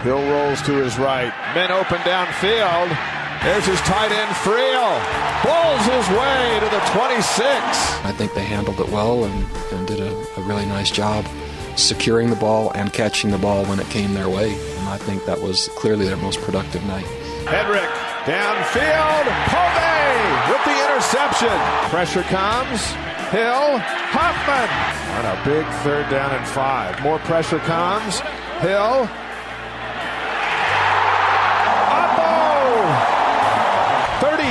Hill rolls to his right. Men open downfield. There's his tight end, Friel. Pulls his way to the 26. I think they handled it well and, and did a, a really nice job securing the ball and catching the ball when it came their way. And I think that was clearly their most productive night. Hedrick downfield. Povey with the interception. Pressure comes. Hill. Hoffman. On a big third down and five. More pressure comes. Hill.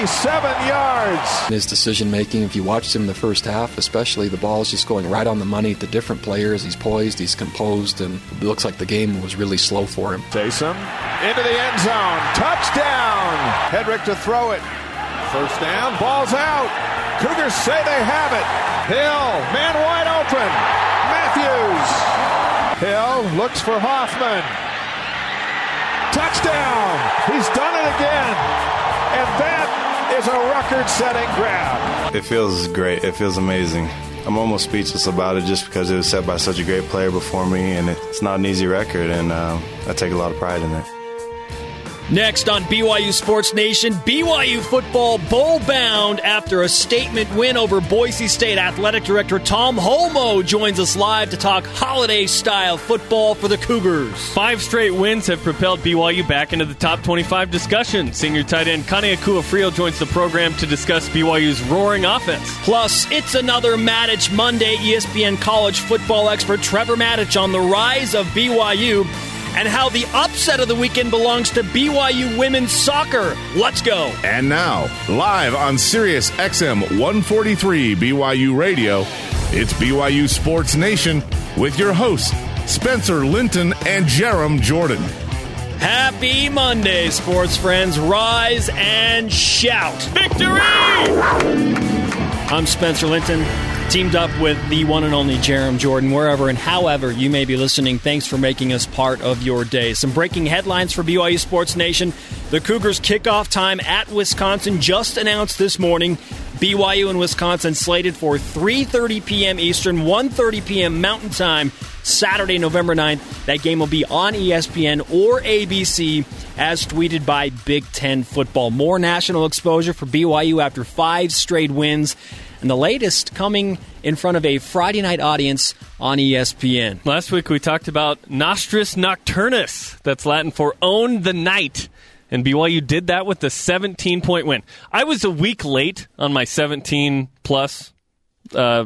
37 yards. His decision making, if you watched him the first half, especially, the ball is just going right on the money to different players. He's poised, he's composed, and it looks like the game was really slow for him. Taysom into the end zone. Touchdown. Hedrick to throw it. First down. Ball's out. Cougars say they have it. Hill, man wide open. Mathews. Hill looks for Hoffman. Touchdown. He's done it again. And that is a record setting grab. It feels great. It feels amazing. I'm almost speechless about it just because it was set by such a great player before me, and it's not an easy record, and uh, I take a lot of pride in it. Next on BYU Sports Nation, BYU football bowl bound after a statement win over Boise State. Athletic Director Tom Holmoe joins us live to talk holiday style football for the Cougars. Five straight wins have propelled BYU back into the top 25 discussion. Senior tight end Kane Friel joins the program to discuss BYU's roaring offense. Plus, it's another Matich Monday. ESPN college football expert Trevor Matich on the rise of BYU and how the upset of the weekend belongs to BYU women's soccer. Let's go. And now, live on Sirius XM 143 BYU Radio, it's BYU Sports Nation with your hosts, Spencer Linton and Jarom Jordan. Happy Monday, sports friends. Rise and shout. Victory! I'm Spencer Linton teamed up with the one and only Jarom Jordan, wherever and however you may be listening. Thanks for making us part of your day. Some breaking headlines for BYU Sports Nation. The Cougars kickoff time at Wisconsin just announced this morning. BYU and Wisconsin slated for 3:30 p.m. Eastern, 1:30 p.m. Mountain Time, Saturday, November 9th. That game will be on ESPN or ABC as tweeted by Big 10 Football. More national exposure for BYU after 5 straight wins and the latest coming in front of a Friday night audience on ESPN. Last week we talked about Nostris Nocturnus. That's Latin for own the night. And BYU did that with the 17 point win. I was a week late on my 17 plus uh,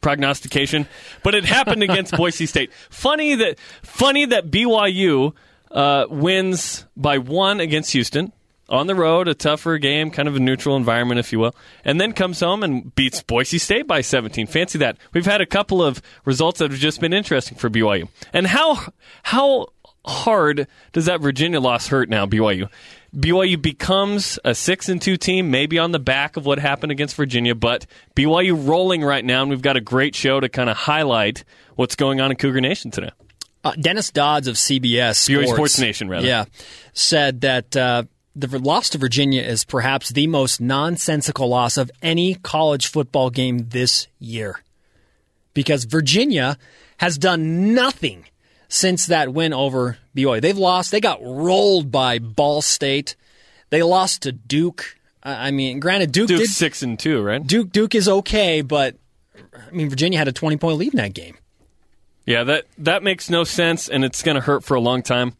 prognostication, but it happened against Boise State. Funny that funny that BYU uh, wins by one against Houston on the road, a tougher game, kind of a neutral environment, if you will, and then comes home and beats Boise State by 17. Fancy that. We've had a couple of results that have just been interesting for BYU. And how how hard does that Virginia loss hurt now, BYU? BYU becomes a six and two team, maybe on the back of what happened against Virginia, but BYU rolling right now, and we've got a great show to kind of highlight what's going on in Cougar Nation today. Uh, Dennis Dodds of CBS Sports, BYU Sports Nation, rather, yeah, said that. Uh, the loss to Virginia is perhaps the most nonsensical loss of any college football game this year. Because Virginia has done nothing since that win over BYU. They've lost. They got rolled by Ball State. They lost to Duke. I mean, granted, Duke Duke's did, six and two, right? Duke Duke is okay, but I mean, Virginia had a twenty point lead in that game. Yeah, that that makes no sense, and it's going to hurt for a long time.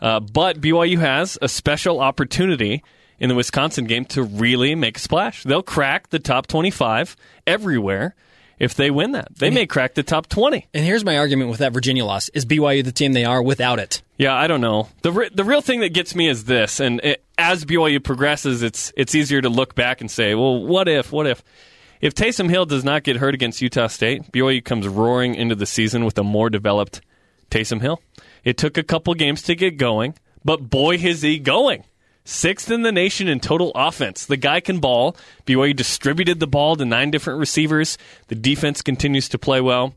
Uh, but BYU has a special opportunity in the Wisconsin game to really make a splash. They'll crack the top 25 everywhere if they win that. They may crack the top 20. And here's my argument with that Virginia loss. Is BYU the team they are without it? Yeah, I don't know. The re- the real thing that gets me is this and it, as BYU progresses it's it's easier to look back and say, "Well, what if? What if?" If Taysom Hill does not get hurt against Utah State, BYU comes roaring into the season with a more developed Taysom Hill. It took a couple games to get going, but boy, is he going. Sixth in the nation in total offense. The guy can ball. BYU distributed the ball to nine different receivers. The defense continues to play well.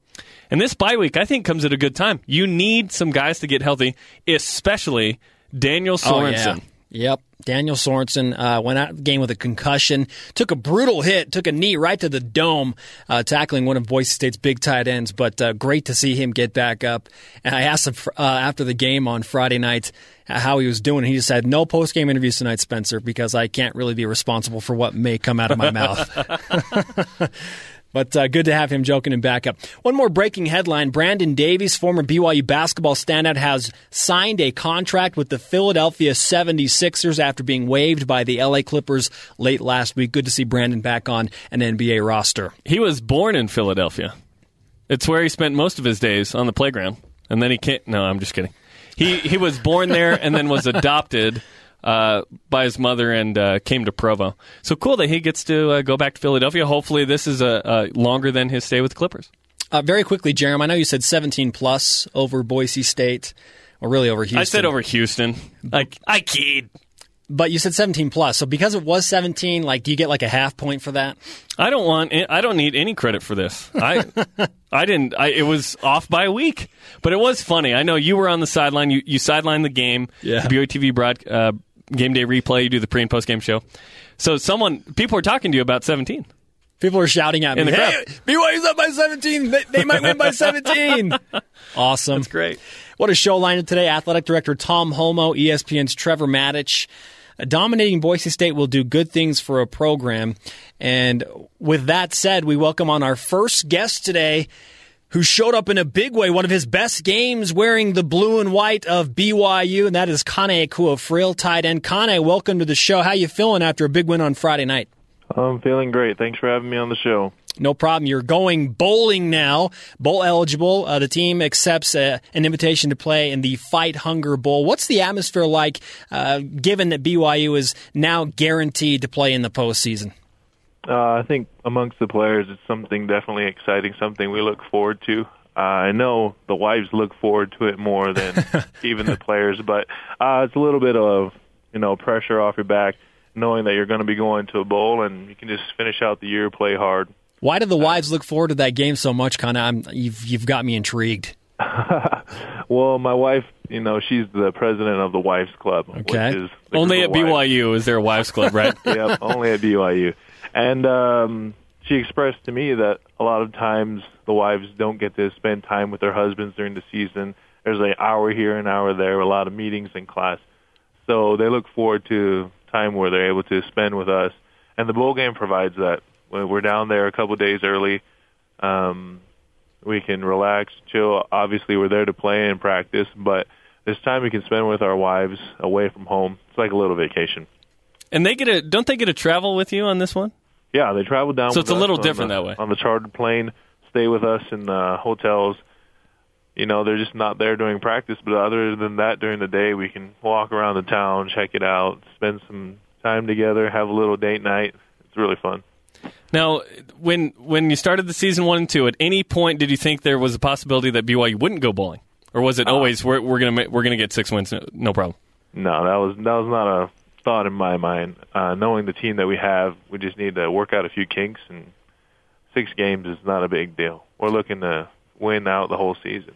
And this bye week, I think, comes at a good time. You need some guys to get healthy, especially Daniel Sorensen. Oh, yeah. Yep. Daniel Sorensen uh, went out of the game with a concussion, took a brutal hit, took a knee right to the dome, uh, tackling one of Boise State's big tight ends. But uh, great to see him get back up. And I asked him uh, after the game on Friday night how he was doing. And he just said, No post game interviews tonight, Spencer, because I can't really be responsible for what may come out of my mouth. But uh, good to have him joking and back up. One more breaking headline Brandon Davies, former BYU basketball standout, has signed a contract with the Philadelphia 76ers after being waived by the LA Clippers late last week. Good to see Brandon back on an NBA roster. He was born in Philadelphia. It's where he spent most of his days on the playground. And then he can't. No, I'm just kidding. He, he was born there and then was adopted uh, by his mother and uh, came to Provo. So cool that he gets to uh, go back to Philadelphia. Hopefully, this is a, longer than his stay with the Clippers. Uh, very quickly, Jeremy, I know you said 17 plus over Boise State, or really over Houston. I said over Houston. Like I keyed. But you said 17 plus, so because it was 17, like, do you get like a half point for that? I don't want. I don't need any credit for this. I, I didn't. I, it was off by a week, but it was funny. I know you were on the sideline. You you sidelined the game. Yeah. The BYU broad, uh, game day replay. You do the pre and post game show. So someone, people are talking to you about 17. People are shouting at me, the hey, BYU's up by 17. They, they might win by 17. awesome. That's great. What a show lineup today. Athletic Director Tom Holmoe, ESPN's Trevor Matich. Dominating Boise State will do good things for a program. And with that said, we welcome on our first guest today who showed up in a big way, one of his best games wearing the blue and white of BYU, and that is Kane Akua-Friel, tight end. Kane, welcome to the show. How you feeling after a big win on Friday night? I'm feeling great. Thanks for having me on the show. No problem. You're going bowling now, bowl eligible. Uh, the team accepts uh, an invitation to play in the Fight Hunger Bowl. What's the atmosphere like, uh, given that BYU is now guaranteed to play in the postseason? Uh, I think amongst the players, it's something definitely exciting, something we look forward to. Uh, I know the wives look forward to it more than even the players, but uh, it's a little bit of you know pressure off your back, knowing that you're going to be going to a bowl and you can just finish out the year, play hard. Why do the wives look forward to that game so much? Kind of, you've you've got me intrigued. well, my wife, you know, she's the president of the wives club. Okay. only at BYU is there a wives club, right? yep, only at BYU. And um, she expressed to me that a lot of times the wives don't get to spend time with their husbands during the season. There's an hour here, an hour there, a lot of meetings in class. So they look forward to time where they're able to spend with us. And the bowl game provides that. We're down there a couple of days early. Um, we can relax, chill. Obviously, we're there to play and practice, but this time we can spend with our wives away from home. It's like a little vacation. And they get a don't they get to travel with you on this one? Yeah, they travel down. So it's a little different the, that way. On the chartered plane, stay with us in the hotels. You know, they're just not there during practice, but other than that, during the day, we can walk around the town, check it out, spend some time together, have a little date night. It's really fun. Now, when when you started the season one and two, at any point did you think there was a possibility that BYU wouldn't go bowling, or was it uh, always we're, we're gonna we're gonna get six wins, no problem? No, that was that was not a thought in my mind. Uh, knowing the team that we have, we just need to work out a few kinks, and six games is not a big deal. We're looking to win out the whole season.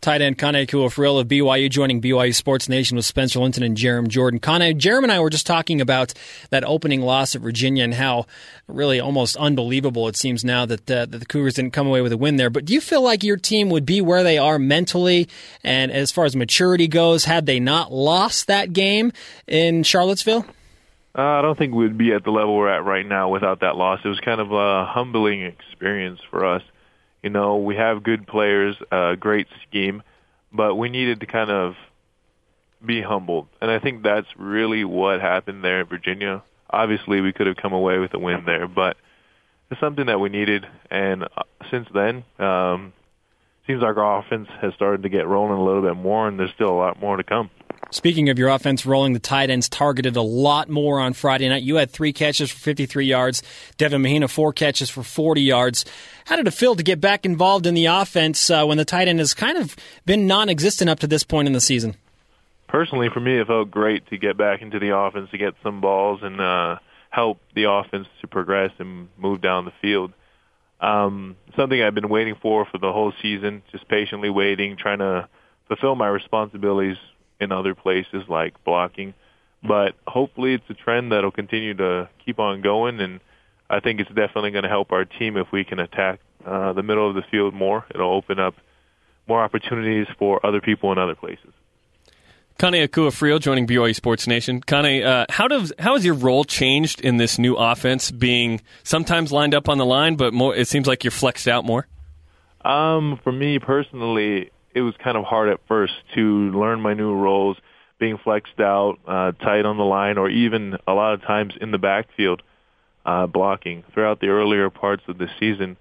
Tight end Kane Akua-Friel of BYU joining BYU Sports Nation with Spencer Linton and Jarom Jordan. Kane, Jarom and I were just talking about that opening loss at Virginia and how really almost unbelievable it seems now that, uh, that the Cougars didn't come away with a win there. But do you feel like your team would be where they are mentally and as far as maturity goes had they not lost that game in Charlottesville? Uh, I don't think we'd be at the level we're at right now without that loss. It was kind of a humbling experience for us. You know, we have good players, a great scheme, but we needed to kind of be humbled. And I think that's really what happened there in Virginia. Obviously, we could have come away with a win there, but it's something that we needed. And uh, since then, um, seems like our offense has started to get rolling a little bit more, and there's still a lot more to come. Speaking of your offense rolling, the tight ends targeted a lot more on Friday night. You had three catches for 53 yards. Devin Mahina, four catches for 40 yards. How did it feel to get back involved in the offense uh, when the tight end has kind of been non existent up to this point in the season? Personally, for me, it felt great to get back into the offense, to get some balls, and uh, help the offense to progress and move down the field. Um, something I've been waiting for for the whole season, just patiently waiting, trying to fulfill my responsibilities in other places like blocking. But hopefully, it's a trend that'll continue to keep on going, and I think it's definitely going to help our team if we can attack uh, the middle of the field more. It'll open up more opportunities for other people in other places. Kane Akua-Friel joining BYU Sports Nation. Kane, uh, how does how has your role changed in this new offense? Being sometimes lined up on the line, but more, it seems like you're flexed out more. Um, for me personally, it was kind of hard at first to learn my new roles, being flexed out, uh, tight on the line, or even a lot of times in the backfield, uh, blocking. Throughout the earlier parts of the season,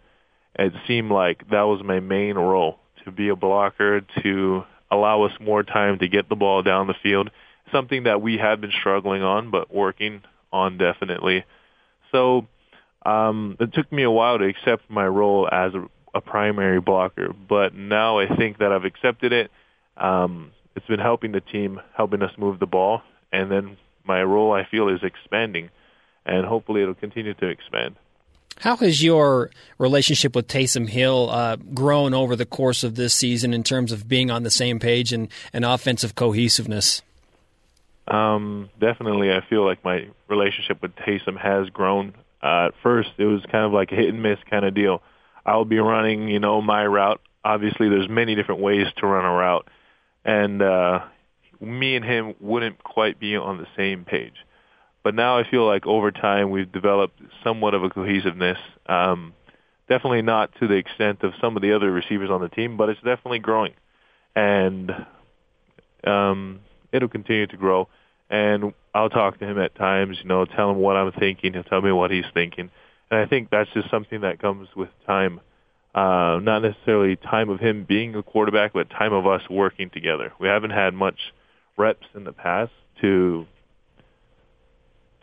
it seemed like that was my main role to be a blocker to allow us more time to get the ball down the field, something that we have been struggling on, but working on definitely. So um, it took me a while to accept my role as a, a primary blocker, but now I think that I've accepted it. Um, it's been helping the team, helping us move the ball, and then my role I feel is expanding, and hopefully it'll continue to expand. How has your relationship with Taysom Hill uh, grown over the course of this season in terms of being on the same page and, and offensive cohesiveness? Um, definitely, I feel like my relationship with Taysom has grown. Uh, at first, it was kind of like a hit and miss kind of deal. I'll be running, you know, my route. Obviously, there's many different ways to run a route, and uh, me and him wouldn't quite be on the same page. But now I feel like over time we've developed somewhat of a cohesiveness. Um, definitely not to the extent of some of the other receivers on the team, but it's definitely growing, and um, it'll continue to grow. And I'll talk to him at times, you know, tell him what I'm thinking. He'll tell me what he's thinking, and I think that's just something that comes with time. Uh, not necessarily time of him being a quarterback, but time of us working together. We haven't had much reps in the past to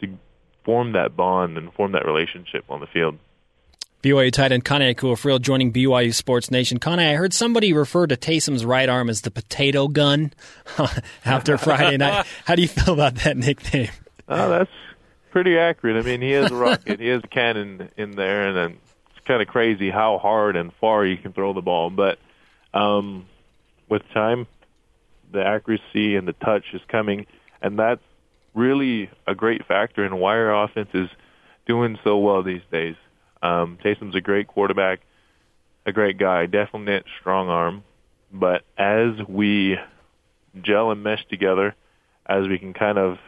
to form that bond and form that relationship on the field. BYU tight end Kane Akua-Friel joining BYU Sports Nation. Kane, I heard somebody refer to Taysom's right arm as the potato gun after Friday night. How do you feel about that nickname? Oh, that's pretty accurate. I mean, he has a rocket, he has a cannon in there, and then it's kind of crazy how hard and far you can throw the ball. But um, with time, the accuracy and the touch is coming, and that's really a great factor in why our offense is doing so well these days. Um, Taysom's a great quarterback, a great guy, definite strong arm. But as we gel and mesh together, as we can kind of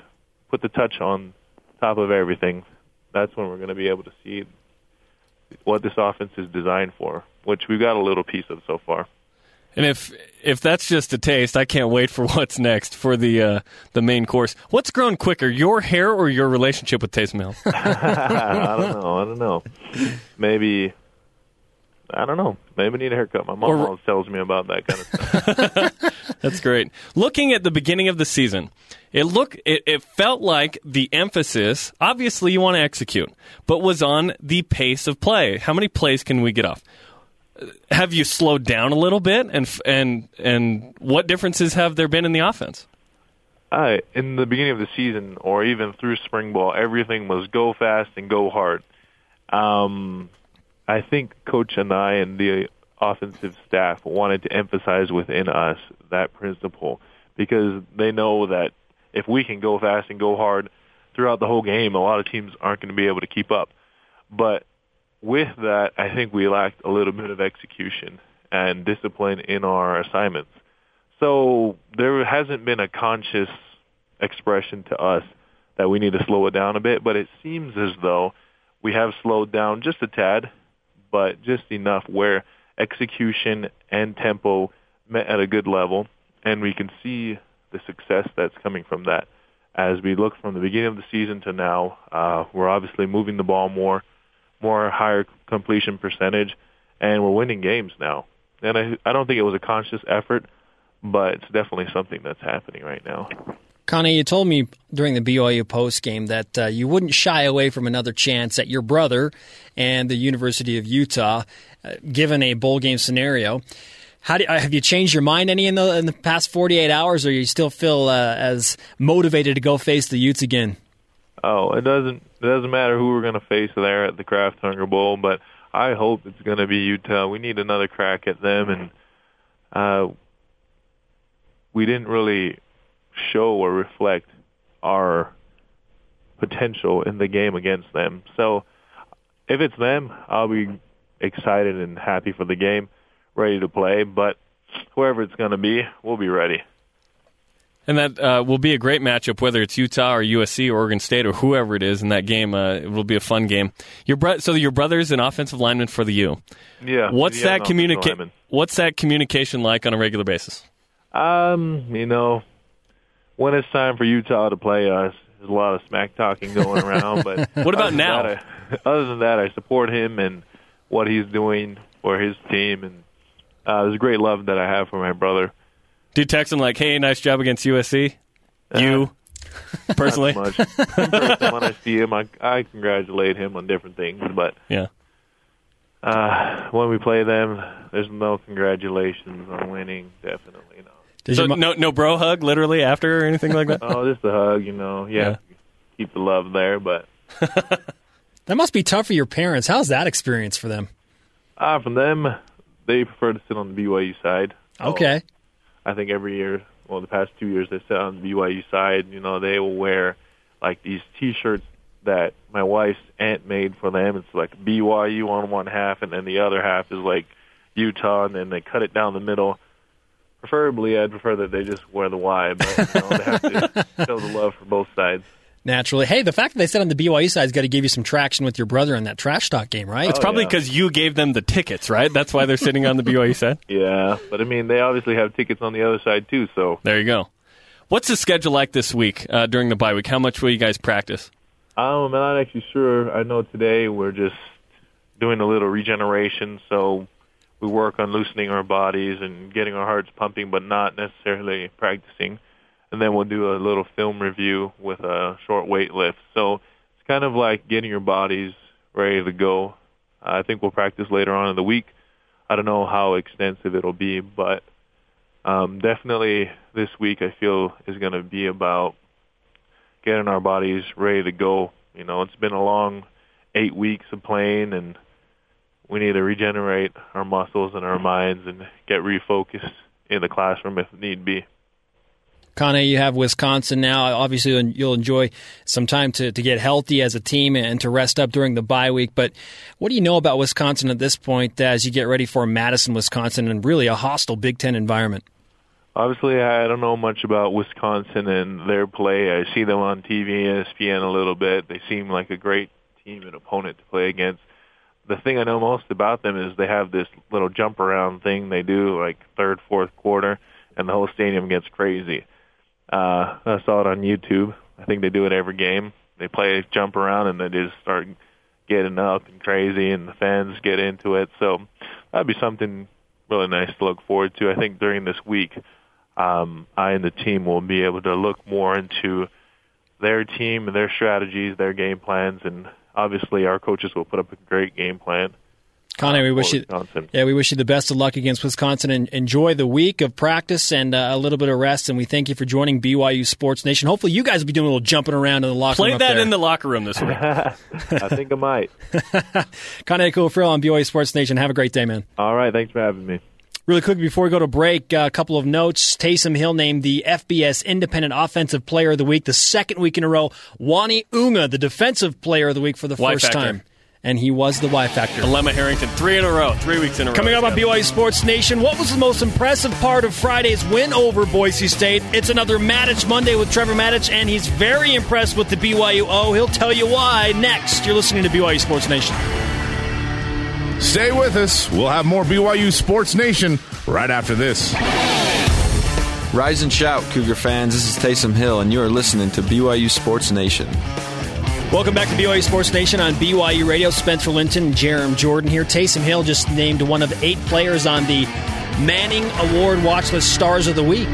put the touch on top of everything, that's when we're going to be able to see what this offense is designed for, which we've got a little piece of so far. And if if that's just a taste, I can't wait for what's next for the uh, the main course. What's grown quicker, your hair or your relationship with Taysom Hill? I don't know. I don't know. Maybe I don't know. Maybe I need a haircut. My mom Or- always tells me about that kind of stuff. That's great. Looking at the beginning of the season, it look it, it felt like the emphasis, obviously you want to execute, but was on the pace of play. How many plays can we get off? Have you slowed down a little bit, and and and what differences have there been in the offense? I, in the beginning of the season, or even through spring ball, everything was go fast and go hard. Um, I think Coach and I and the offensive staff wanted to emphasize within us that principle because they know that if we can go fast and go hard throughout the whole game, a lot of teams aren't going to be able to keep up. But with that, I think we lacked a little bit of execution and discipline in our assignments. So there hasn't been a conscious expression to us that we need to slow it down a bit, but it seems as though we have slowed down just a tad, but just enough where execution and tempo met at a good level, and we can see the success that's coming from that. As we look from the beginning of the season to now, uh, we're obviously moving the ball more, more higher completion percentage, and we're winning games now. And I, I don't think it was a conscious effort, but it's definitely something that's happening right now. Connie, you told me during the BYU post game that uh, you wouldn't shy away from another chance at your brother and the University of Utah, uh, given a bowl game scenario. How do, uh, have you changed your mind any in the in the past forty eight hours, or you still feel uh, as motivated to go face the Utes again? Oh, it doesn't it doesn't matter who we're going to face there at the Kraft Hunger Bowl, but I hope it's going to be Utah. We need another crack at them, and uh, we didn't really show or reflect our potential in the game against them. So if it's them, I'll be excited and happy for the game, ready to play. But whoever it's going to be, we'll be ready. And that uh, will be a great matchup, whether it's Utah or USC or Oregon State or whoever it is in that game. Uh, it will be a fun game. Your bro- so your brother's an offensive lineman for the U. Yeah. What's that communica- What's that communication like on a regular basis? Um, you know, when it's time for Utah to play us, there's a lot of smack talking going around. But what about now? That, I, other than that, I support him and what he's doing for his team, and uh, there's a great love that I have for my brother. Do you text him like, "Hey, nice job against USC"? Uh, you personally? Not so much. Personally, when I see him, I, I congratulate him on different things, but yeah. Uh, when we play them, there's no congratulations on winning. Definitely not. Does so no no bro hug literally after or anything like that? oh, just a hug, you know. Yeah, yeah. keep the love there, but that must be tough for your parents. How's that experience for them? Uh, from them, they prefer to sit on the BYU side. Okay. I think every year, well, the past two years, they sit on the BYU side. You know, they will wear like these T-shirts that my wife's aunt made for them. It's like BYU on one half, and then the other half is like Utah, and then they cut it down the middle. Preferably, I'd prefer that they just wear the Y, but you know, they have to show the love for both sides. Naturally. Hey, the fact that they said on the BYU side has got to give you some traction with your brother in that trash talk game, right? It's Oh, probably yeah. because you gave them the tickets, right? That's why they're sitting on the BYU side. Yeah, but I mean, they obviously have tickets on the other side too, so There you go. What's the schedule like this week uh, during the bye week? How much will you guys practice? Um, I'm not actually sure. I know today we're just doing a little regeneration, so we work on loosening our bodies and getting our hearts pumping, but not necessarily practicing. And then we'll do a little film review with a short weight lift. So it's kind of like getting your bodies ready to go. I think we'll practice later on in the week. I don't know how extensive it'll be, but um, definitely this week I feel is going to be about getting our bodies ready to go. You know, it's been a long eight weeks of playing, and we need to regenerate our muscles and our minds and get refocused in the classroom if need be. Kane, you have Wisconsin now. Obviously, you'll enjoy some time to, to get healthy as a team and to rest up during the bye week. But what do you know about Wisconsin at this point as you get ready for Madison, Wisconsin, and really a hostile Big Ten environment? Obviously, I don't know much about Wisconsin and their play. I see them on TV, ESPN a little bit. They seem like a great team and opponent to play against. The thing I know most about them is they have this little jump around thing they do, like third, fourth quarter, and the whole stadium gets crazy. Uh, I saw it on YouTube. I think they do it every game. They play jump around and they just start getting up and crazy, and the fans get into it. So that'd be something really nice to look forward to. I think during this week, um, I and the team will be able to look more into their team and their strategies, their game plans, and obviously our coaches will put up a great game plan. Connie, we wish you Wisconsin. yeah, we wish you the best of luck against Wisconsin and enjoy the week of practice and uh, a little bit of rest. And we thank you for joining BYU Sports Nation. Hopefully, you guys will be doing a little jumping around in the locker Play room. up that in the locker room this week. I think I might. Connie Friel on BYU Sports Nation. Have a great day, man. All right, thanks for having me. Really quick before we go to break, uh, a couple of notes. Taysom Hill named the FBS Independent Offensive Player of the Week the second week in a row. Uani Unga, the Defensive Player of the Week for the Y first factor. time. And he was the Y Factor. Lemma Harrington, three in a row, three weeks in a row. Coming up on BYU Sports Nation, what was the most impressive part of Friday's win over Boise State? It's another Matich Monday with Trevor Matich, and he's very impressed with the BYU O. Oh, he'll tell you why next. You're listening to BYU Sports Nation. Stay with us. We'll have more BYU Sports Nation right after this. Rise and shout, Cougar fans. This is Taysom Hill, and you are listening to BYU Sports Nation. Welcome back to BYU Sports Nation on BYU Radio. Spencer Linton, Jarom Jordan here. Taysom Hill just named one of eight players on the Manning Award watch list Stars of the Week.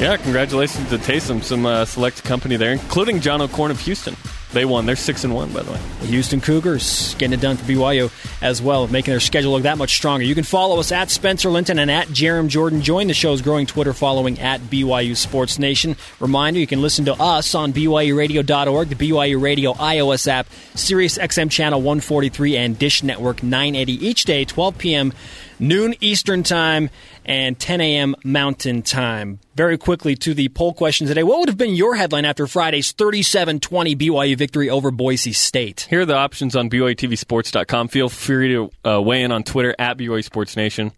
Yeah, congratulations to Taysom, some uh, select company there, including John O'Korn of Houston. They won. They're six and one, by the way. The Houston Cougars getting it done for BYU as well, making their schedule look that much stronger. You can follow us at Spencer Linton and at Jarom Jordan. Join the show's growing Twitter following at BYU Sports Nation. Reminder, you can listen to us on BYURadio.org, the BYU Radio iOS app, Sirius XM Channel 143, and Dish Network 980 each day, 12 p.m. noon Eastern Time, and 10 a.m. Mountain Time. Very quickly to the poll question today. What would have been your headline after Friday's 37 20 BYU victory over Boise State? Here are the options on BYUTVSports.com. Feel free to uh, weigh in on Twitter at BYU Sports Nation.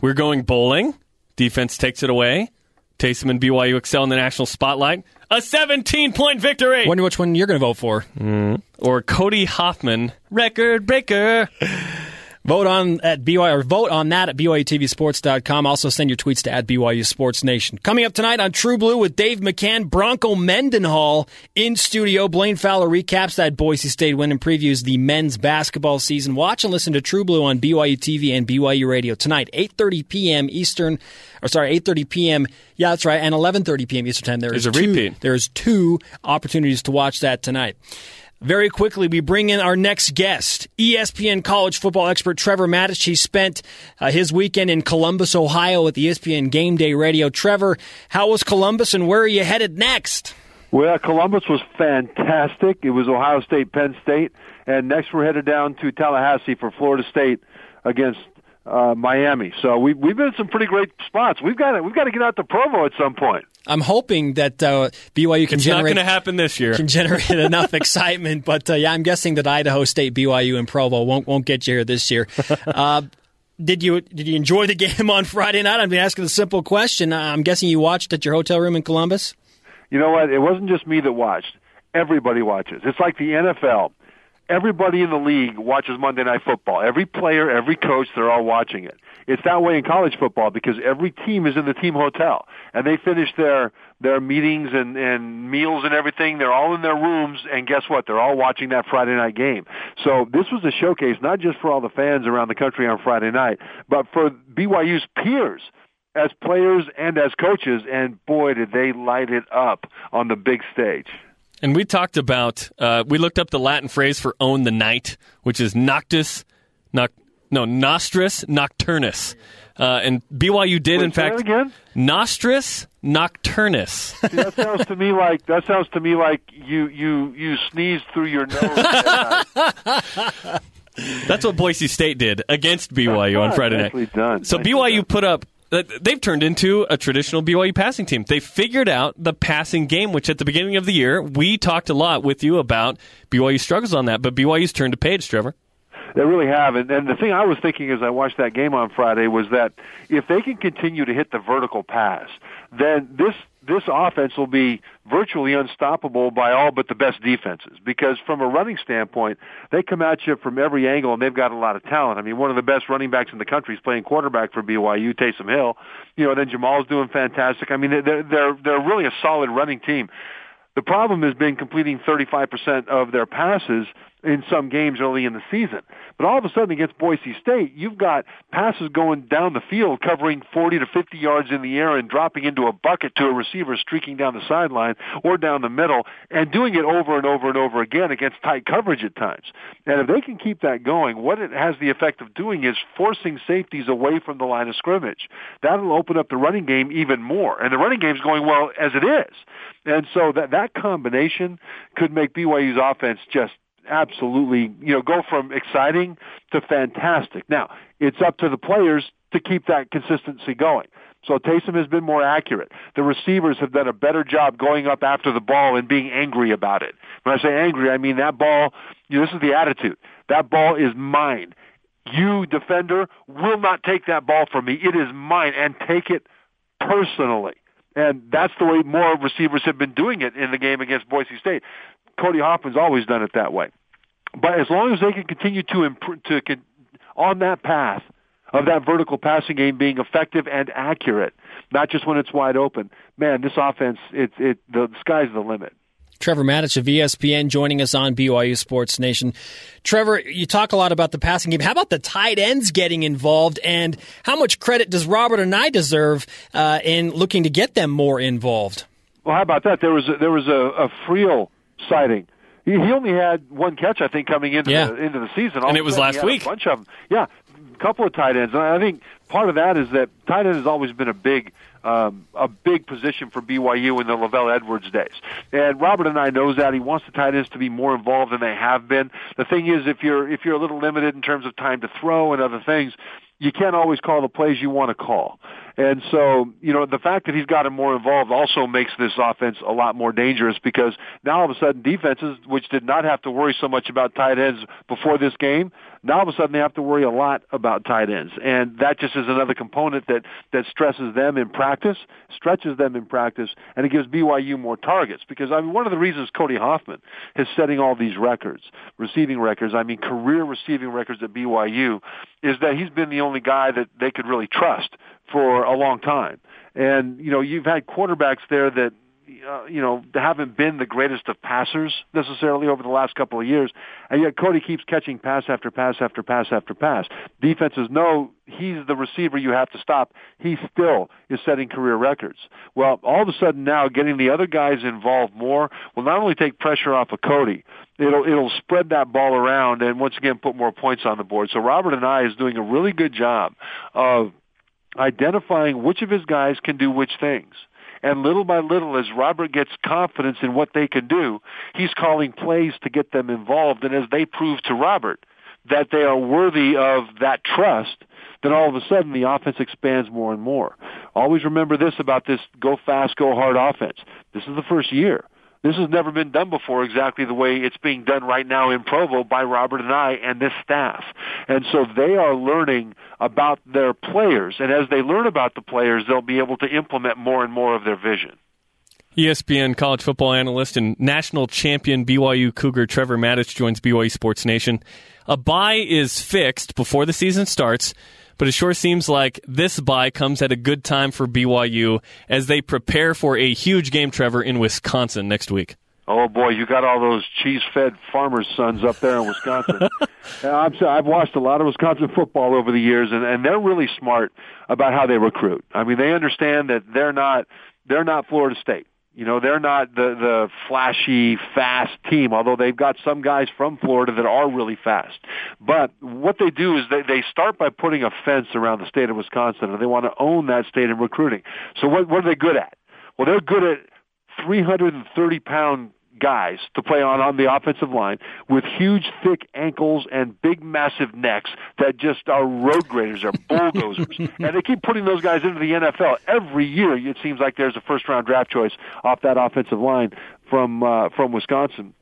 We're going bowling. Defense takes it away. Taysom and BYU excel in the national spotlight. A 17 point victory. Wonder which one you're going to vote for. Mm. Or Cody Hoffman, record breaker. Vote on at BYU or vote on that at BYUTVSports.com. Also send your tweets to at BYU Sports Nation. Coming up tonight on True Blue with Dave McCann, Bronco Mendenhall in studio. Blaine Fowler recaps that Boise State win and previews the men's basketball season. Watch and listen to True Blue on BYU TV and BYU Radio tonight, 8:30 p.m. Eastern, or sorry, 8:30 p.m. Yeah, that's right, and 11:30 p.m. Eastern time. There There's is a two, repeat. There's two opportunities to watch that tonight. Very quickly, we bring in our next guest, ESPN college football expert Trevor Matich. He spent uh, his weekend in Columbus, Ohio at the ESPN Game Day Radio. Trevor, how was Columbus and where are you headed next? Well, Columbus was fantastic. It was Ohio State, Penn State, and next we're headed down to Tallahassee for Florida State against uh, Miami. So we, we've been in some pretty great spots. We've got to, we've got to get out to Provo at some point. I'm hoping that uh, BYU can It's not generate going to happen this year. can generate enough excitement, but uh, yeah, I'm guessing that Idaho State, BYU, and Provo won't won't get you here this year. Uh, did you did you enjoy the game on Friday night? I'm asking a simple question. I'm guessing you watched at your hotel room in Columbus. You know what? It wasn't just me that watched. Everybody watches. It's like the NFL. Everybody in the league watches Monday Night Football. Every player, every coach, they're all watching it. It's that way in college football because every team is in the team hotel and they finish their their meetings and and meals and everything. They're all in their rooms and guess what? They're all watching that Friday night game. So this was a showcase not just for all the fans around the country on Friday night, but for BYU's peers as players and as coaches, and boy, did they light it up on the big stage. And we talked about, uh, we looked up the Latin phrase for own the night, which is noctus, noc, no, nostris nocturnus. Uh, and BYU did, Wait, in fact, again? nostris nocturnus. See, that sounds to me like that sounds to me like you you you sneezed through your nose. That's what Boise State did against BYU on Friday night. Done. So Nicely BYU done. put up. uh, They've turned into a traditional BYU passing team. They figured out the passing game, which at the beginning of the year we talked a lot with you about BYU struggles on that, but BYU's turned a page, Trevor. They really have. And, and the thing I was thinking as I watched that game on Friday was that if they can continue to hit the vertical pass, then this this offense will be virtually unstoppable by all but the best defenses. Because from a running standpoint, they come at you from every angle, and they've got a lot of talent. I mean, one of the best running backs in the country is playing quarterback for BYU, Taysom Hill. You know, then Jamal's doing fantastic. I mean, they're they're they're really a solid running team. The problem has been completing 35% of their passes in some games early in the season. But all of a sudden against Boise State, you've got passes going down the field covering 40 to 50 yards in the air and dropping into a bucket to a receiver streaking down the sideline or down the middle and doing it over and over and over again against tight coverage at times. And if they can keep that going, what it has the effect of doing is forcing safeties away from the line of scrimmage. That'll open up the running game even more. And the running game's going well as it is. And so that that combination could make BYU's offense just absolutely, you know, go from exciting to fantastic. Now, it's up to the players to keep that consistency going. So Taysom has been more accurate. The receivers have done a better job going up after the ball and being angry about it. When I say angry, I mean that ball, you know, this is the attitude. That ball is mine. You, defender, will not take that ball from me. It is mine and take it personally. And that's the way more receivers have been doing it in the game against Boise State. Cody Hoffman's always done it that way. But as long as they can continue to improve, to con- on that path of that vertical passing game being effective and accurate, not just when it's wide open, man, this offense, it, it, the, sky's the limit. Trevor Matich of ESPN joining us on BYU Sports Nation. Trevor, you talk a lot about the passing game. How about the tight ends getting involved, and how much credit does Robert Anae deserve uh, in looking to get them more involved? Well, how about that? There was a, there was a, a Friel sighting. He, he only had one catch, I think, coming into Yeah. the into the season. All And it was last week. A bunch of them. Yeah, a couple of tight ends. And I think part of that is that tight end has always been a big um, a big position for BYU in the LaVell Edwards days. And Robert Anae knows that he wants the tight ends to be more involved than they have been. The thing is, if you're if you're a little limited in terms of time to throw and other things, you can't always call the plays you want to call. And so, you know, the fact that he's gotten more involved also makes this offense a lot more dangerous because now all of a sudden defenses, which did not have to worry so much about tight ends before this game, now all of a sudden they have to worry a lot about tight ends. And that just is another component that, that stresses them in practice, stretches them in practice, and it gives BYU more targets. Because, I mean, one of the reasons Cody Hoffman is setting all these records, receiving records, I mean, career receiving records at BYU, is that he's been the only guy that they could really trust for a long time. And, you know, you've had quarterbacks there that, uh, you know, haven't been the greatest of passers necessarily over the last couple of years, and yet Cody keeps catching pass after pass after pass after pass. Defenses know he's the receiver you have to stop. He still is setting career records. Well, all of a sudden now getting the other guys involved more will not only take pressure off of Cody, it'll it'll spread that ball around and once again put more points on the board. So Robert Anae is doing a really good job of identifying which of his guys can do which things. And little by little, as Robert gets confidence in what they can do, he's calling plays to get them involved. And as they prove to Robert that they are worthy of that trust, then all of a sudden the offense expands more and more. Always remember this about this go fast, go hard offense. This is the first year. This has never been done before exactly the way it's being done right now in Provo by Robert Anae and this staff. And so they are learning about their players. And as they learn about the players, they'll be able to implement more and more of their vision. ESPN college football analyst and national champion BYU Cougar Trevor Matich joins BYU Sports Nation. A bye is fixed before the season starts, but it sure seems like this bye comes at a good time for BYU as they prepare for a huge game, Trevor, in Wisconsin next week. Oh boy, you got all those cheese-fed farmers' sons up there in Wisconsin. I'm, I've watched a lot of Wisconsin football over the years, and, and they're really smart about how they recruit. I mean, they understand that they're not they're not Florida State. You know, they're not the the flashy, fast team, although they've got some guys from Florida that are really fast. But what they do is they they start by putting a fence around the state of Wisconsin, and they want to own that state in recruiting. So what what are they good at? Well, they're good at 330 pound guys to play on on the offensive line with huge, thick ankles and big, massive necks that just are road graders, are bulldozers, and they keep putting those guys into the NFL every year. It seems like there's a first round draft choice off that offensive line from uh, from Wisconsin.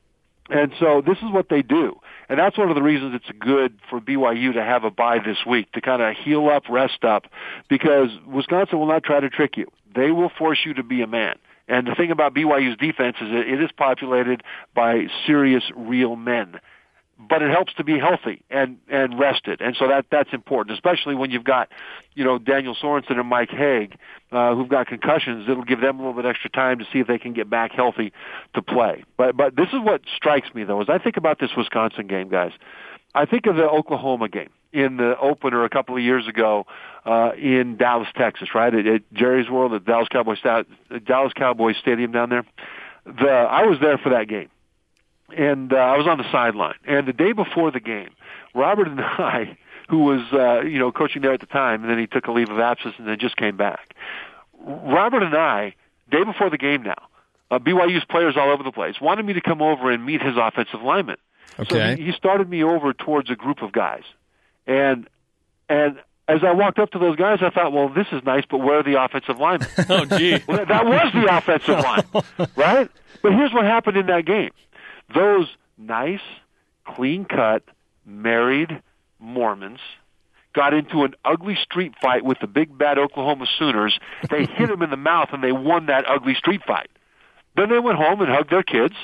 And so this is what they do. And that's one of the reasons it's good for BYU to have a bye this week to kind of heal up, rest up, because Wisconsin will not try to trick you. They will force you to be a man. And the thing about BYU's defense is that it is populated by serious, real men. But it helps to be healthy and and rested, and so that that's important, especially when you've got, you know, Daniel Sorensen and Mike Hague, uh, who've got concussions. It'll give them a little bit extra time to see if they can get back healthy to play. But but this is what strikes me though, as I think about this Wisconsin game, guys. I think of the Oklahoma game in the opener a couple of years ago uh, in Dallas, Texas, right at, at Jerry's World, at Dallas Cowboys, Dallas Cowboys Stadium down there. The I was there for that game, and uh, I was on the sideline. And the day before the game, Robert and I, who was uh, you know coaching there at the time, and then he took a leave of absence and then just came back. Robert Anae, day before the game now, uh, BYU's players all over the place wanted me to come over and meet his offensive lineman. Okay. So he, he started me over towards a group of guys, and and as I walked up to those guys, I thought, well, this is nice, but where are the offensive linemen? oh, gee. Well, that was the offensive line, right? But here's what happened in that game. Those nice, clean-cut, married Mormons got into an ugly street fight with the big bad Oklahoma Sooners. They hit them in the mouth and they won that ugly street fight. Then they went home and hugged their kids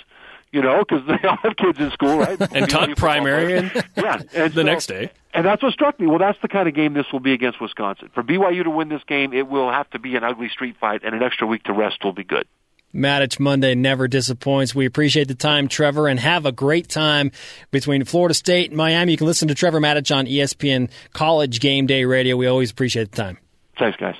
you know, because they all have kids in school, right? and taught primary, and yeah, and the so, next day. And that's what struck me. Well, that's the kind of game this will be against Wisconsin. For BYU to win this game, it will have to be an ugly street fight, and an extra week to rest will be good. Matich Monday never disappoints. We appreciate the time, Trevor, and have a great time between Florida State and Miami. You can listen to Trevor Matich on ESPN College Game Day Radio. We always appreciate the time. Thanks, guys.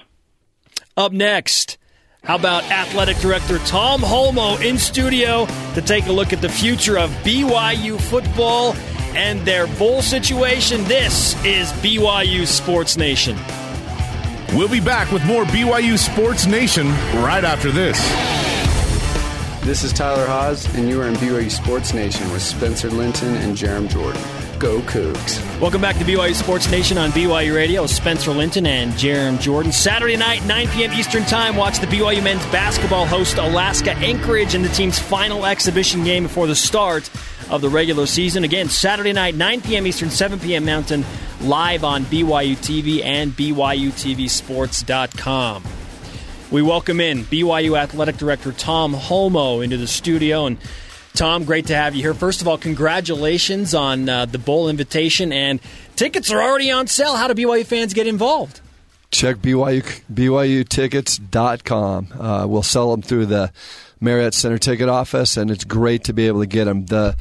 Up next. How about athletic director Tom Holmoe in studio to take a look at the future of BYU football and their bowl situation? This is BYU Sports Nation. We'll be back with more BYU Sports Nation right after this. This is Tyler Haas, and you are in BYU Sports Nation with Spencer Linton and Jarom Jordan. Go Cougs. Welcome back to BYU Sports Nation on BYU Radio. Spencer Linton and Jarom Jordan. Saturday night, 9 p.m. Eastern Time. Watch the BYU men's basketball host Alaska Anchorage in the team's final exhibition game before the start of the regular season. Again, Saturday night, 9 p.m. Eastern, 7 p.m. Mountain, live on BYU TV and BYUTVSports.com. We welcome in BYU Athletic Director Tom Holmoe into the studio. And Tom, great to have you here. First of all, congratulations on uh, the bowl invitation, and tickets are already on sale. How do BYU fans get involved? Check BYU, BYUtickets.com. Uh, we'll sell them through the Marriott Center ticket office, and it's great to be able to get them. The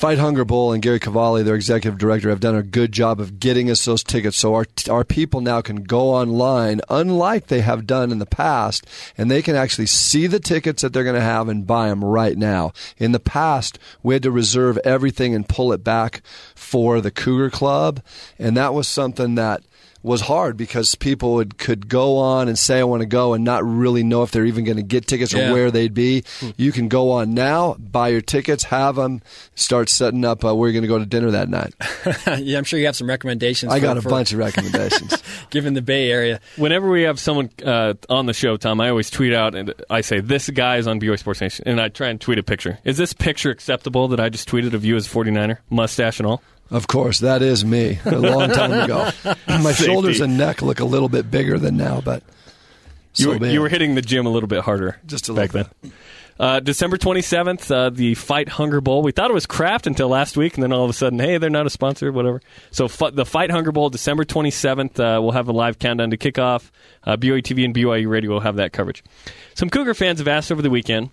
Fight Hunger Bowl and Gary Cavalli, their executive director, have done a good job of getting us those tickets so our, our people now can go online, unlike they have done in the past, and they can actually see the tickets that they're going to have and buy them right now. In the past, we had to reserve everything and pull it back for the Cougar Club, and that was something that was hard because people would could go on and say I want to go and not really know if they're even going to get tickets Yeah. or where they'd be. You can go on now, buy your tickets, have them, start setting up uh, where you're going to go to dinner that night. yeah, I'm sure you have some recommendations. I for- got a for- bunch of recommendations. given the Bay Area. Whenever we have someone uh, on the show, Tom, I always tweet out and I say, "This guy is on BYU Sports Nation," and I try and tweet a picture. Is this picture acceptable that I just tweeted of you as a 49er, mustache and all? Of course, that is me a long time ago. My Safety. shoulders and neck look a little bit bigger than now, but You, were, you were hitting the gym a little bit harder Just a back little then. Uh, December 27th, uh, the Fight Hunger Bowl. We thought it was Kraft until last week, and then all of a sudden, hey, they're not a sponsor, whatever. So fu- the Fight Hunger Bowl, December 27th, uh, we'll have a live countdown to kickoff. Uh, BYU TV and BYU Radio will have that coverage. Some Cougar fans have asked over the weekend,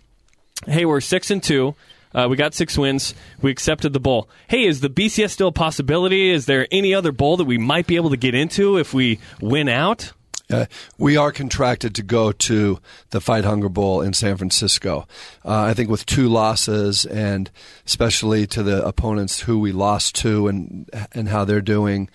hey, we're 6 and 2. Uh, we got six wins. We accepted the bowl. Hey, is the BCS still a possibility? Is there any other bowl that we might be able to get into if we win out? Uh, we are contracted to go to the Fight Hunger Bowl in San Francisco. Uh, I think with two losses, and especially to the opponents who we lost to, and and how they're doing,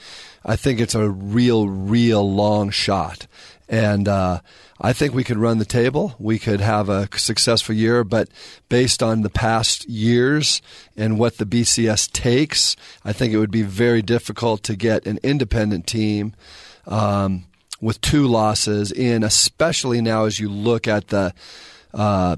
I think it's a real, real long shot. And uh, I think we could run the table. We could have a successful year, but based on the past years and what the BCS takes, I think it would be very difficult to get an independent team. Um, with two losses in, especially now as you look at the uh,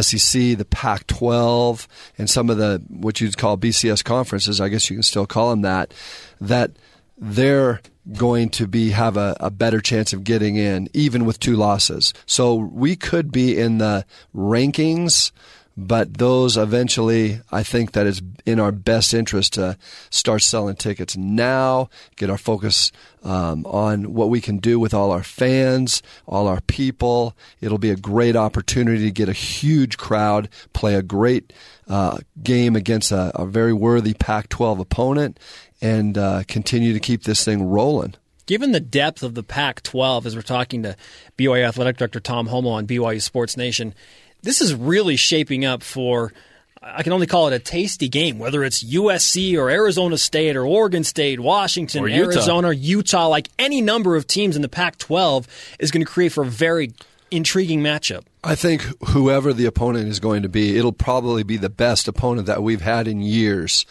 SEC, the Pac 12, and some of the what you'd call BCS conferences, I guess you can still call them that, that they're going to be have a, a better chance of getting in, even with two losses. So we could be in the rankings but those eventually, I think that it's in our best interest to start selling tickets now, get our focus um, on what we can do with all our fans, all our people. It'll be a great opportunity to get a huge crowd, play a great uh, game against a, a very worthy Pac 12 opponent, and uh, continue to keep this thing rolling. Given the depth of the Pac 12, as we're talking to BYU Athletic Director Tom Holmoe on BYU Sports Nation, this is really shaping up for, I can only call it a tasty game, whether it's USC or Arizona State or Oregon State, Washington, Or Utah. Arizona, Utah, like any number of teams in the Pac 12 is going to create for a very intriguing matchup. I think whoever the opponent is going to be, it'll probably be the best opponent that we've had in years.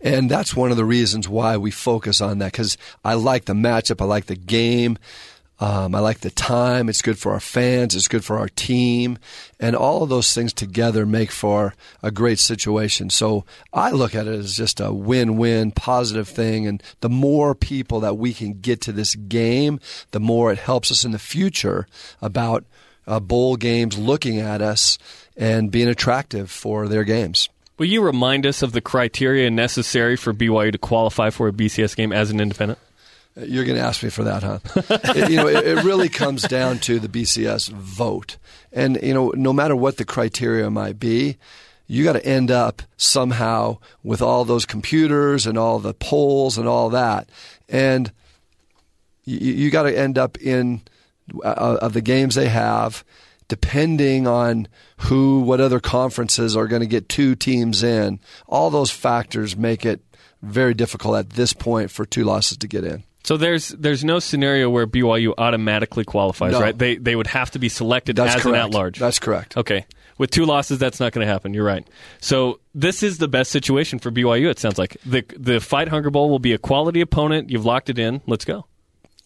And that's one of the reasons why we focus on that because I like the matchup, I like the game. Um, I like the time. It's good for our fans. It's good for our team. And all of those things together make for a great situation. So I look at it as just a win win, positive thing. And the more people that we can get to this game, the more it helps us in the future about uh, bowl games looking at us and being attractive for their games. Will you remind us of the criteria necessary for BYU to qualify for a BCS game as an independent? You're going to ask me for that, huh? it, you know, it, it really comes down to the BCS vote, and you know, no matter what the criteria might be, you got to end up somehow with all those computers and all the polls and all that, and you, you got to end up in uh, of the games they have. Depending on who, what other conferences are going to get two teams in, all those factors make it very difficult at this point for two losses to get in. So there's there's no scenario where BYU automatically qualifies, No. right? They they would have to be selected That's as correct. an at large. That's correct. Okay. with two losses, that's not going to happen. You're right. So this is the best situation for BYU. It sounds like the the Fight Hunger Bowl will be a quality opponent. You've locked it in. Let's go.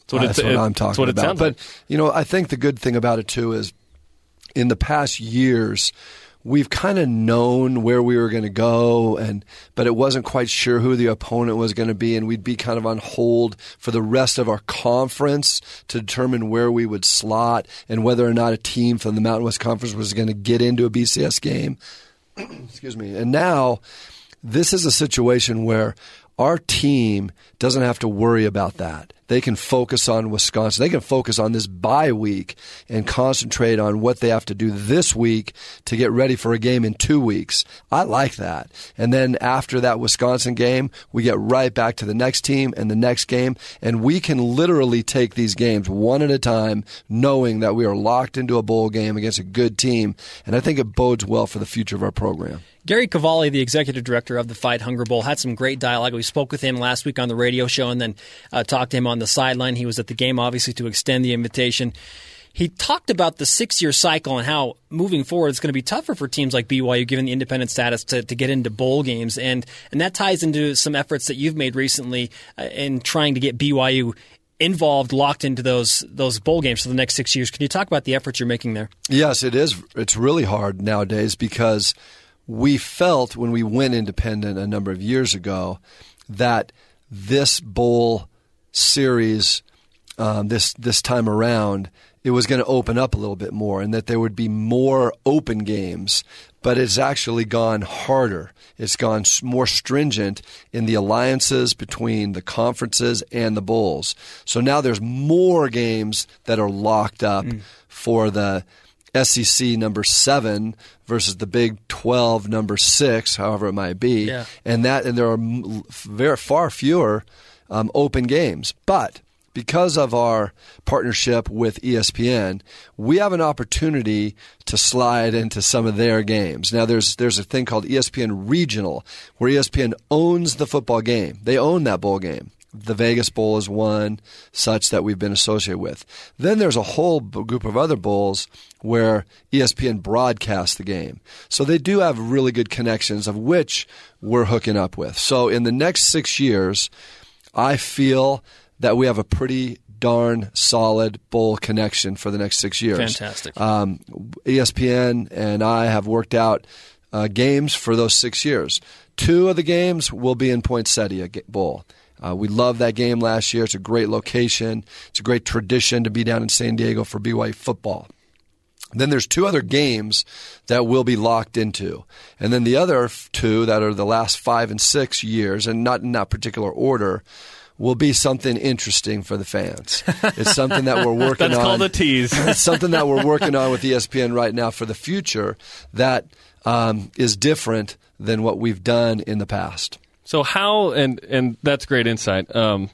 That's what, that's what I'm talking that's what about. It sounds but like. you know, I think the good thing about it too is, in the past years, we've kind of known where we were going to go and but it wasn't quite sure who the opponent was going to be and we'd be kind of on hold for the rest of our conference to determine where we would slot and whether or not a team from the Mountain West Conference was going to get into a BCS game excuse me and now this is a situation where our team doesn't have to worry about that. They can focus on Wisconsin. They can focus on this bye week and concentrate on what they have to do this week to get ready for a game in two weeks. I like that. And then after that Wisconsin game, we get right back to the next team and the next game. And we can literally take these games one at a time, knowing that we are locked into a bowl game against a good team. And I think it bodes well for the future of our program. Gary Cavalli, the executive director of the Fight Hunger Bowl, had some great dialogue. We spoke with him last week on the radio show and then uh, talked to him on the sideline. He was at the game, obviously, to extend the invitation. He talked about the six year cycle and how moving forward it's going to be tougher for teams like BYU, given the independent status, to, to get into bowl games. And, and that ties into some efforts that you've made recently uh, in trying to get BYU involved, locked into those those bowl games for the next six years. Can you talk about the efforts you're making there? Yes, it is. It's really hard nowadays because we felt when we went independent a number of years ago that this bowl series, um, this this time around, it was going to open up a little bit more, and that there would be more open games. But it's actually gone harder. It's gone more stringent in the alliances between the conferences and the bowls. So now there's more games that are locked up mm. for the SEC number seven versus the Big Twelve number six, however it might be, yeah. and that and there are very far fewer um, open games, but because of our partnership with ESPN, we have an opportunity to slide into some of their games. Now, there's there's a thing called ESPN Regional, where ESPN owns the football game. They own that bowl game. The Vegas Bowl is one such that we've been associated with. Then there's a whole group of other bowls where ESPN broadcasts the game. So they do have really good connections of which we're hooking up with. So in the next six years, I feel that we have a pretty darn solid bowl connection for the next six years. Fantastic. Um, ESPN and I have worked out uh, games for those six years. Two of the games will be in Poinsettia Bowl. Uh, we love that game last year. It's a great location. It's a great tradition to be down in San Diego for BYU football. Then there's two other games that we'll be locked into. And then the other two that are the last five and six years, and not in that particular order, will be something interesting for the fans. It's something that we're working That's on. That's called a tease. it's something that we're working on with ESPN right now for the future that um, is different than what we've done in the past. So how and and that's great insight. Um,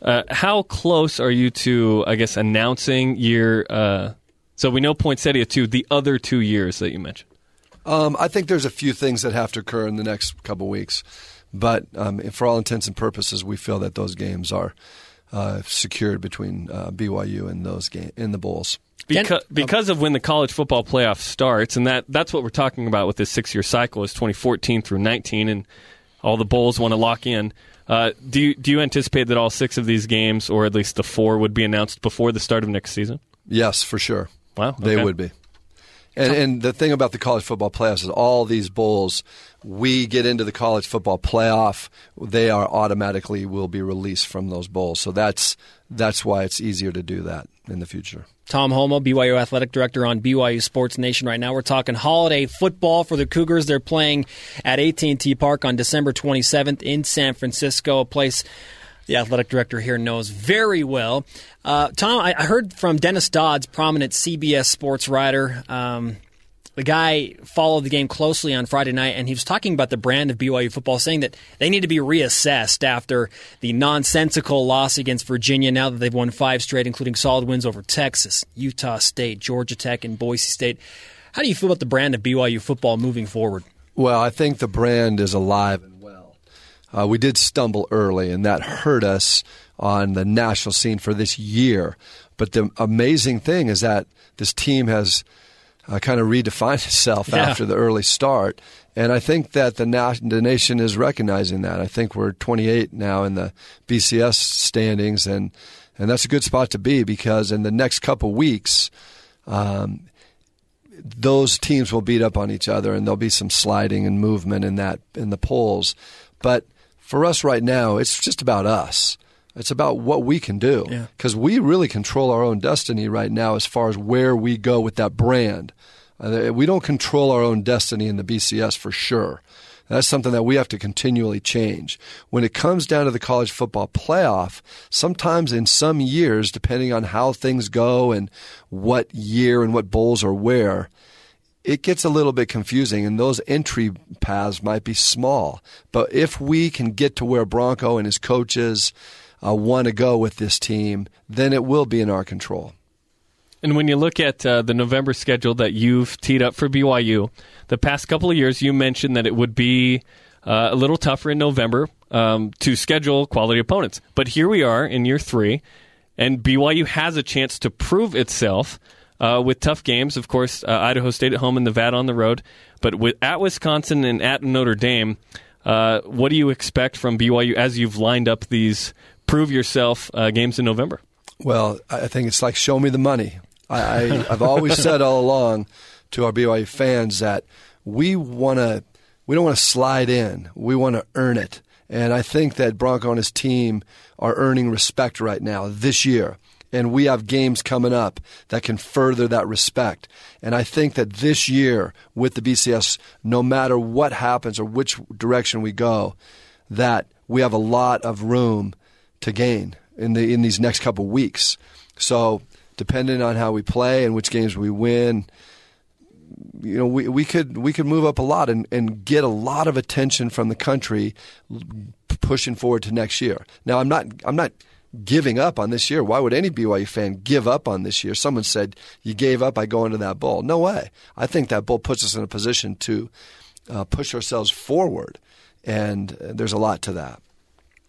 uh, how close are you to, I guess, announcing your? Uh, so we know Poinsettia two, the other two years that you mentioned. Um, I think there's a few things that have to occur in the next couple weeks, but um, for all intents and purposes, we feel that those games are uh, secured between uh, BYU and those game in the bowls. Because, because of when the college football playoff starts, and that that's what we're talking about with this six year cycle is 2014 through 19, and all the bowls want to lock in. Uh, do you do you anticipate that all six of these games, or at least the four, would be announced before the start of next season? Yes, for sure. Wow, okay. they would be. And, and the thing about the college football playoffs is all these bowls, we get into the college football playoff, they are automatically will be released from those bowls. So that's that's why it's easier to do that in the future. Tom Holmoe, BYU Athletic Director on BYU Sports Nation right now. We're talking holiday football for the Cougars. They're playing at AT&T Park on December 27th in San Francisco, a place the athletic director here knows very well. Uh, Tom, I, I, heard from Dennis Dodds, prominent CBS sports writer. Um, the guy followed the game closely on Friday night, and he was talking about the brand of BYU football, saying that they need to be reassessed after the nonsensical loss against Virginia. Now that they've won five straight, including solid wins over Texas, Utah State, Georgia Tech, and Boise State. How do you feel about the brand of BYU football moving forward? Well, I think the brand is alive. Uh, we did stumble early, and that hurt us on the national scene for this year. But the amazing thing is that this team has uh, kind of redefined itself Yeah. after the early start. And I think that the, na- the nation is recognizing that. I think we're 28 now in the BCS standings, and, and that's a good spot to be because in the next couple weeks, um, those teams will beat up on each other, and there'll be some sliding and movement in that in the polls. But for us right now, it's just about us. It's about what we can do Yeah. because we really control our own destiny right now as far as where we go with that brand. Uh, we don't control our own destiny in the BCS for sure. That's something that we have to continually change. When it comes down to the college football playoff, sometimes in some years, depending on how things go and what year and what bowls are where, it gets a little bit confusing, and those entry paths might be small. But if we can get to where Bronco and his coaches uh, want to go with this team, then it will be in our control. And when you look at uh, the November schedule that you've teed up for BYU, the past couple of years, you mentioned that it would be uh, a little tougher in November um, to schedule quality opponents. But here we are in year three, and BYU has a chance to prove itself uh, with tough games. Of course, uh, Idaho State at home and Nevada on the road. But with, at Wisconsin and at Notre Dame, uh, what do you expect from BYU as you've lined up these prove yourself uh, games in November? Well, I think it's like show me the money. I, I, I've always said all along to our BYU fans that we want to, we don't want to slide in. We want to earn it. And I think that Bronco and his team are earning respect right now this year. And we have games coming up that can further that respect. And I think that this year with the BCS, no matter what happens or which direction we go, that we have a lot of room to gain in the in these next couple weeks. So depending on how we play and which games we win, you know, we, we could we could move up a lot and, and get a lot of attention from the country pushing forward to next year. Now I'm not I'm not giving up on this year. Why would any BYU fan give up on this year? Someone said you gave up by going to that bowl. No way. I think that bowl puts us in a position to uh, push ourselves forward, and uh, there's a lot to that.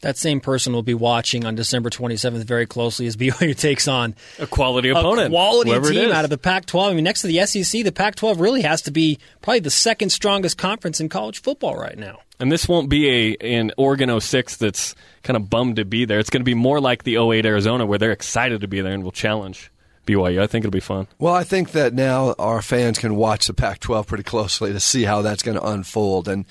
That same person will be watching on December 27th very closely as BYU takes on A quality opponent. a quality team out of the Pac-12. I mean, next to the SEC, the Pac-12 really has to be probably the second strongest conference in college football right now. And this won't be a an Oregon 06 that's kind of bummed to be there. It's going to be more like the 08 Arizona where they're excited to be there and will challenge BYU. I think it'll be fun. Well, I think that now our fans can watch the Pac 12 pretty closely to see how that's going to unfold. And,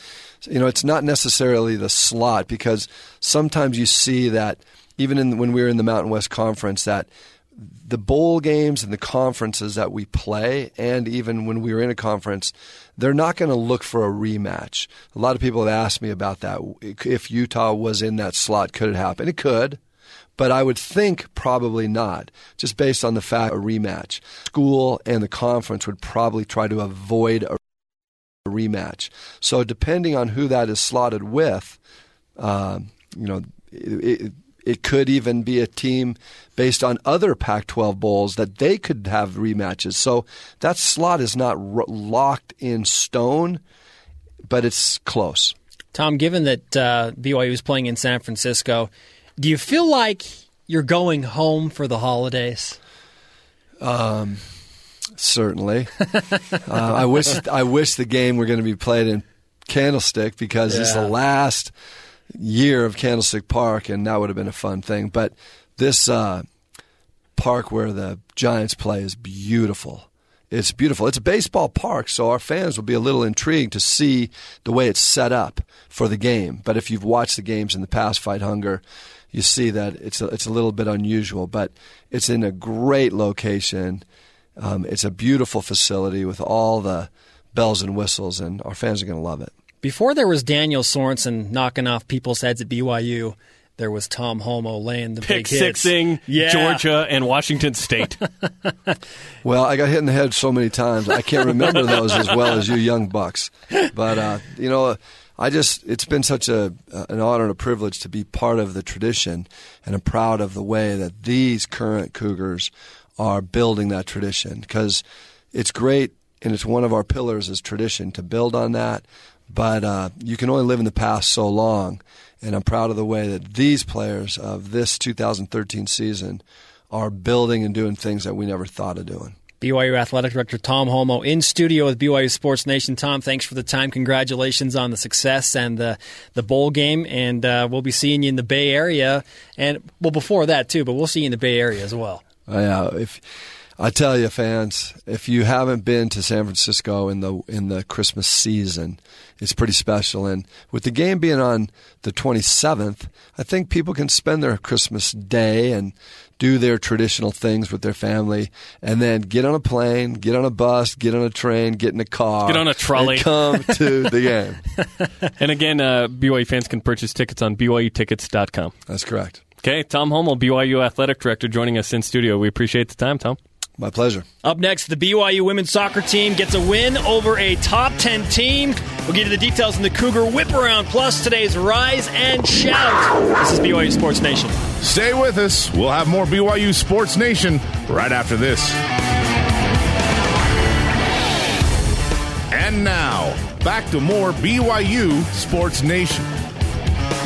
you know, it's not necessarily the slot because sometimes you see that even in, when we were in the Mountain West Conference, that the bowl games and the conferences that we play, and even when we were in a conference, they're not going to look for a rematch. A lot of people have asked me about that. If Utah was in that slot, could it happen? It could but I would think probably not, just based on the fact a rematch. School and the conference would probably try to avoid a rematch. So depending on who that is slotted with, um, you know, it, it, it could even be a team based on other Pac-12 bowls that they could have rematches. So that slot is not ro- locked in stone, but it's close. Tom, given that uh, BYU is playing in San Francisco, do you feel like you're going home for the holidays? Um, certainly. uh, I wish I wish the game were going to be played in Candlestick because it's the last year of Candlestick Park, and that would have been a fun thing. But this uh, park where the Giants play is beautiful. It's beautiful. It's a baseball park, so our fans will be a little intrigued to see the way it's set up for the game. But if you've watched the games in the past, Fight Hunger, you see that it's a, it's a little bit unusual. But it's in a great location. Um, it's a beautiful facility with all the bells and whistles, and our fans are going to love it. Before there was Daniel Sorensen knocking off people's heads at BYU, there was Tom Holmoe laying the Pick big hits. sixing Yeah. Georgia and Washington State. Well, I got hit in the head so many times. I can't remember those as well as you young bucks. But uh, you know, I just it's been such a an honor and a privilege to be part of the tradition, and I'm proud of the way that these current Cougars are building that tradition because it's great and it's one of our pillars is tradition to build on that. But uh, you can only live in the past so long, and I'm proud of the way that these players of this 2013 season are building and doing things that we never thought of doing. BYU Athletic Director Tom Holmoe in studio with BYU Sports Nation. Tom, thanks for the time. Congratulations on the success and the the bowl game, and uh, we'll be seeing you in the Bay Area, and well before that too, but we'll see you in the Bay Area as well. Yeah, if I tell you, fans, if you haven't been to San Francisco in the in the Christmas season, it's pretty special. And with the game being on the 27th, I think people can spend their Christmas day and do their traditional things with their family, and then get on a plane, get on a bus, get on a train, get in a car, Get on a trolley. and come to the game. And again, uh, BYU fans can purchase tickets on BYUtickets.com. That's correct. Okay, Tom Holmoe, BYU Athletic Director, joining us in studio. We appreciate the time, Tom. My pleasure. Up next, the BYU women's soccer team gets a win over a top 10 team. We'll get you the details in the Cougar Whip Around, plus today's Rise and Shout. This is BYU Sports Nation. Stay with us. We'll have more BYU Sports Nation right after this. And now, back to more BYU Sports Nation.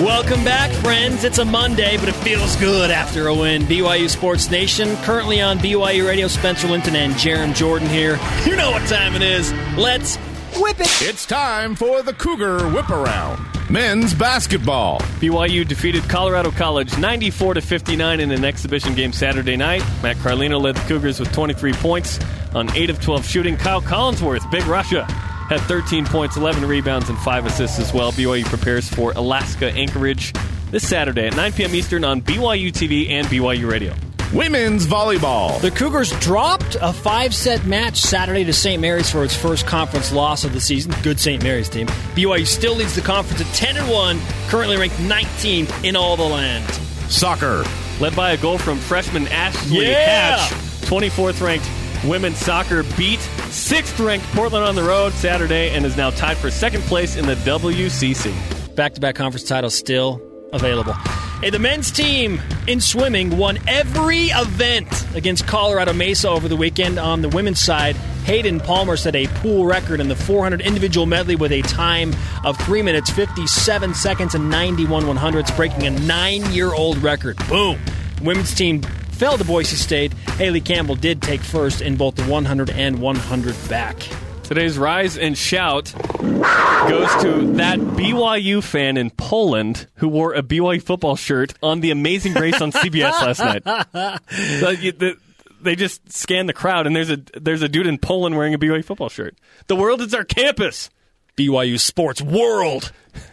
Welcome back, friends. It's a Monday, but it feels good after a win. BYU Sports Nation, currently on BYU Radio, Spencer Linton and Jarom Jordan here. You know what time it is. Let's whip it. It's time for the Cougar Whip Around. Men's basketball. BYU defeated Colorado College 94 to 59 in an exhibition game Saturday night. Matt Carlino led the Cougars with 23 points on 8 of 12 shooting. Kyle Collinsworth, Big Russia, had 13 points, 11 rebounds, and 5 assists as well. BYU prepares for Alaska Anchorage this Saturday at 9 p.m. Eastern on BYU TV and BYU Radio. Women's volleyball. The Cougars dropped a five set match Saturday to St. Mary's for its first conference loss of the season. Good St. Mary's team. BYU still leads the conference at 10 and 1, currently ranked 19th in all the land. Soccer. Led by a goal from freshman Ashley Yeah! Hatch, 24th ranked women's soccer beat 6th ranked Portland on the road Saturday and is now tied for second place in the WCC. Back to back conference titles still available. Hey, the men's team in swimming won every event against Colorado Mesa over the weekend. On the women's side, Hayden Palmer set a pool record in the 400 individual medley with a time of 3 minutes 57 seconds and 91 one hundredths, breaking a nine year old record. Boom! Women's team fell to Boise State. Haley Campbell did take first in both the 100 and 100 back. Today's rise and shout goes to that BYU fan in Poland who wore a BYU football shirt on The Amazing Race on CBS last night. The- the- They just scanned the crowd, and there's a there's a dude in Poland wearing a BYU football shirt. The world is our campus. BYU Sports World.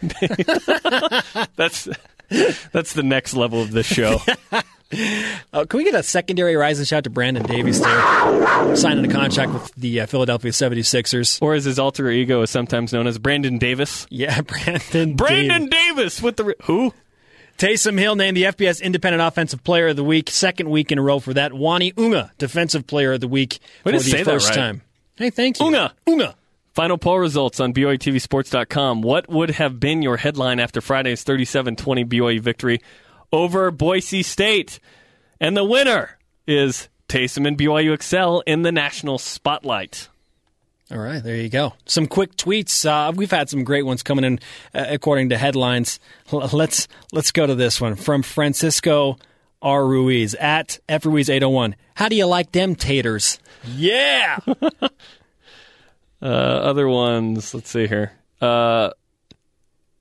That's that's the next level of this show. Uh, can we get a secondary rise and shout to Brandon Davies there? Signing a contract with the uh, Philadelphia 76ers. or as his alter ego is sometimes known as Brandon Davis. Yeah, Brandon Brandon Davis. Davis with the who? Taysom Hill named the FBS Independent Offensive Player of the Week, second week in a row for that. Uani Unga, Defensive Player of the Week for to the say that first right. time. Hey, thank you. Unga. Unga. Final poll results on BYUTVSports.com. What would have been your headline after Friday's 37 20 BYU victory over Boise State? And the winner is Taysom and BYU Excel in the national spotlight. All right, there you go. Some quick tweets. Uh, we've had some great ones coming in uh, according to headlines. L- let's let's go to this one from Francisco R. Ruiz at F Ruiz eight hundred one. How do you like them taters? Yeah. Uh, other ones, let's see here. Uh,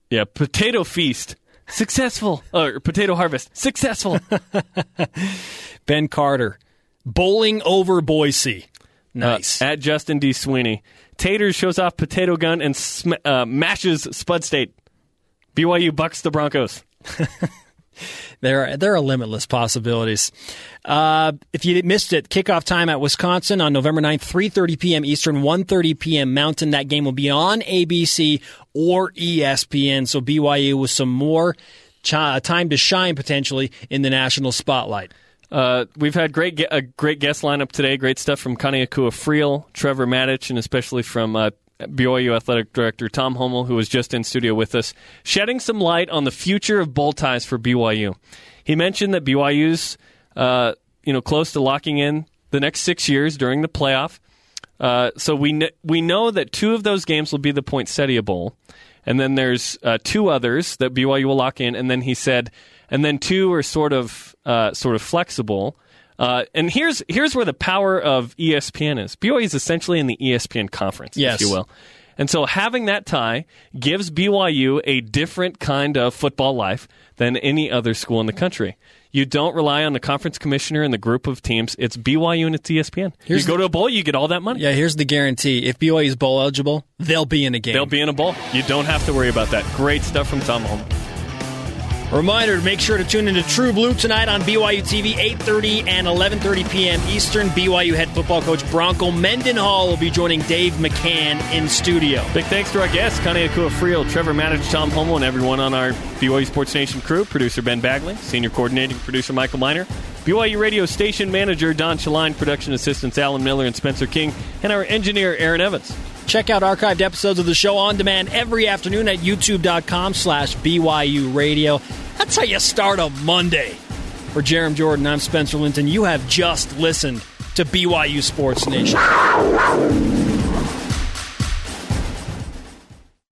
yeah, Potato Feast. Successful. Or Potato Harvest. Successful. ben Carter, bowling over Boise. Nice. Uh, at Justin D. Sweeney. Taters shows off potato gun and sm- uh, mashes Spud State. BYU bucks the Broncos. There are, there are limitless possibilities. Uh, if you missed it, kickoff time at Wisconsin on November 9th, 3.30 p.m. Eastern, 1.30 p.m. Mountain. That game will be on ABC or ESPN. So BYU with some more chi- time to shine potentially in the national spotlight. Uh, we've had great a great guest lineup today. Great stuff from Kane Akua-Friel, Trevor Matich, and especially from uh, BYU Athletic Director Tom Holmoe, who was just in studio with us, shedding some light on the future of bowl ties for BYU. He mentioned that BYU's uh, you know close to locking in the next six years during the playoff. Uh, so we kn- we know that two of those games will be the Poinsettia Bowl, and then there's uh, two others that BYU will lock in. And then he said, and then two are sort of uh, sort of flexible. Uh, and here's here's where the power of ESPN is. BYU is essentially in the ESPN conference, Yes. if you will. And so having that tie gives BYU a different kind of football life than any other school in the country. You don't rely on the conference commissioner and the group of teams. It's BYU and it's ESPN. Here's you go to a bowl, you get all that money. Yeah, here's the guarantee. If BYU is bowl eligible, they'll be in a game. They'll be in a bowl. You don't have to worry about that. Great stuff from Tom Holmoe. Reminder to make sure to tune into True Blue tonight on BYU TV, 8.30 and 11.30 p.m. Eastern. BYU head football coach Bronco Mendenhall will be joining Dave McCann in studio. Big thanks to our guests, Kane Akua-Friel, Trevor Matich, Tom Holmoe, and everyone on our BYU Sports Nation crew. Producer Ben Bagley, senior coordinating producer Michael Miner, BYU radio station manager Don Shaline, production assistants Alan Miller and Spencer King, and our engineer Aaron Evans. Check out archived episodes of the show on demand every afternoon at youtube.com slash BYU radio. That's how you start a Monday. For Jarom Jordan, I'm Spencer Linton. You have just listened to BYU Sports Nation.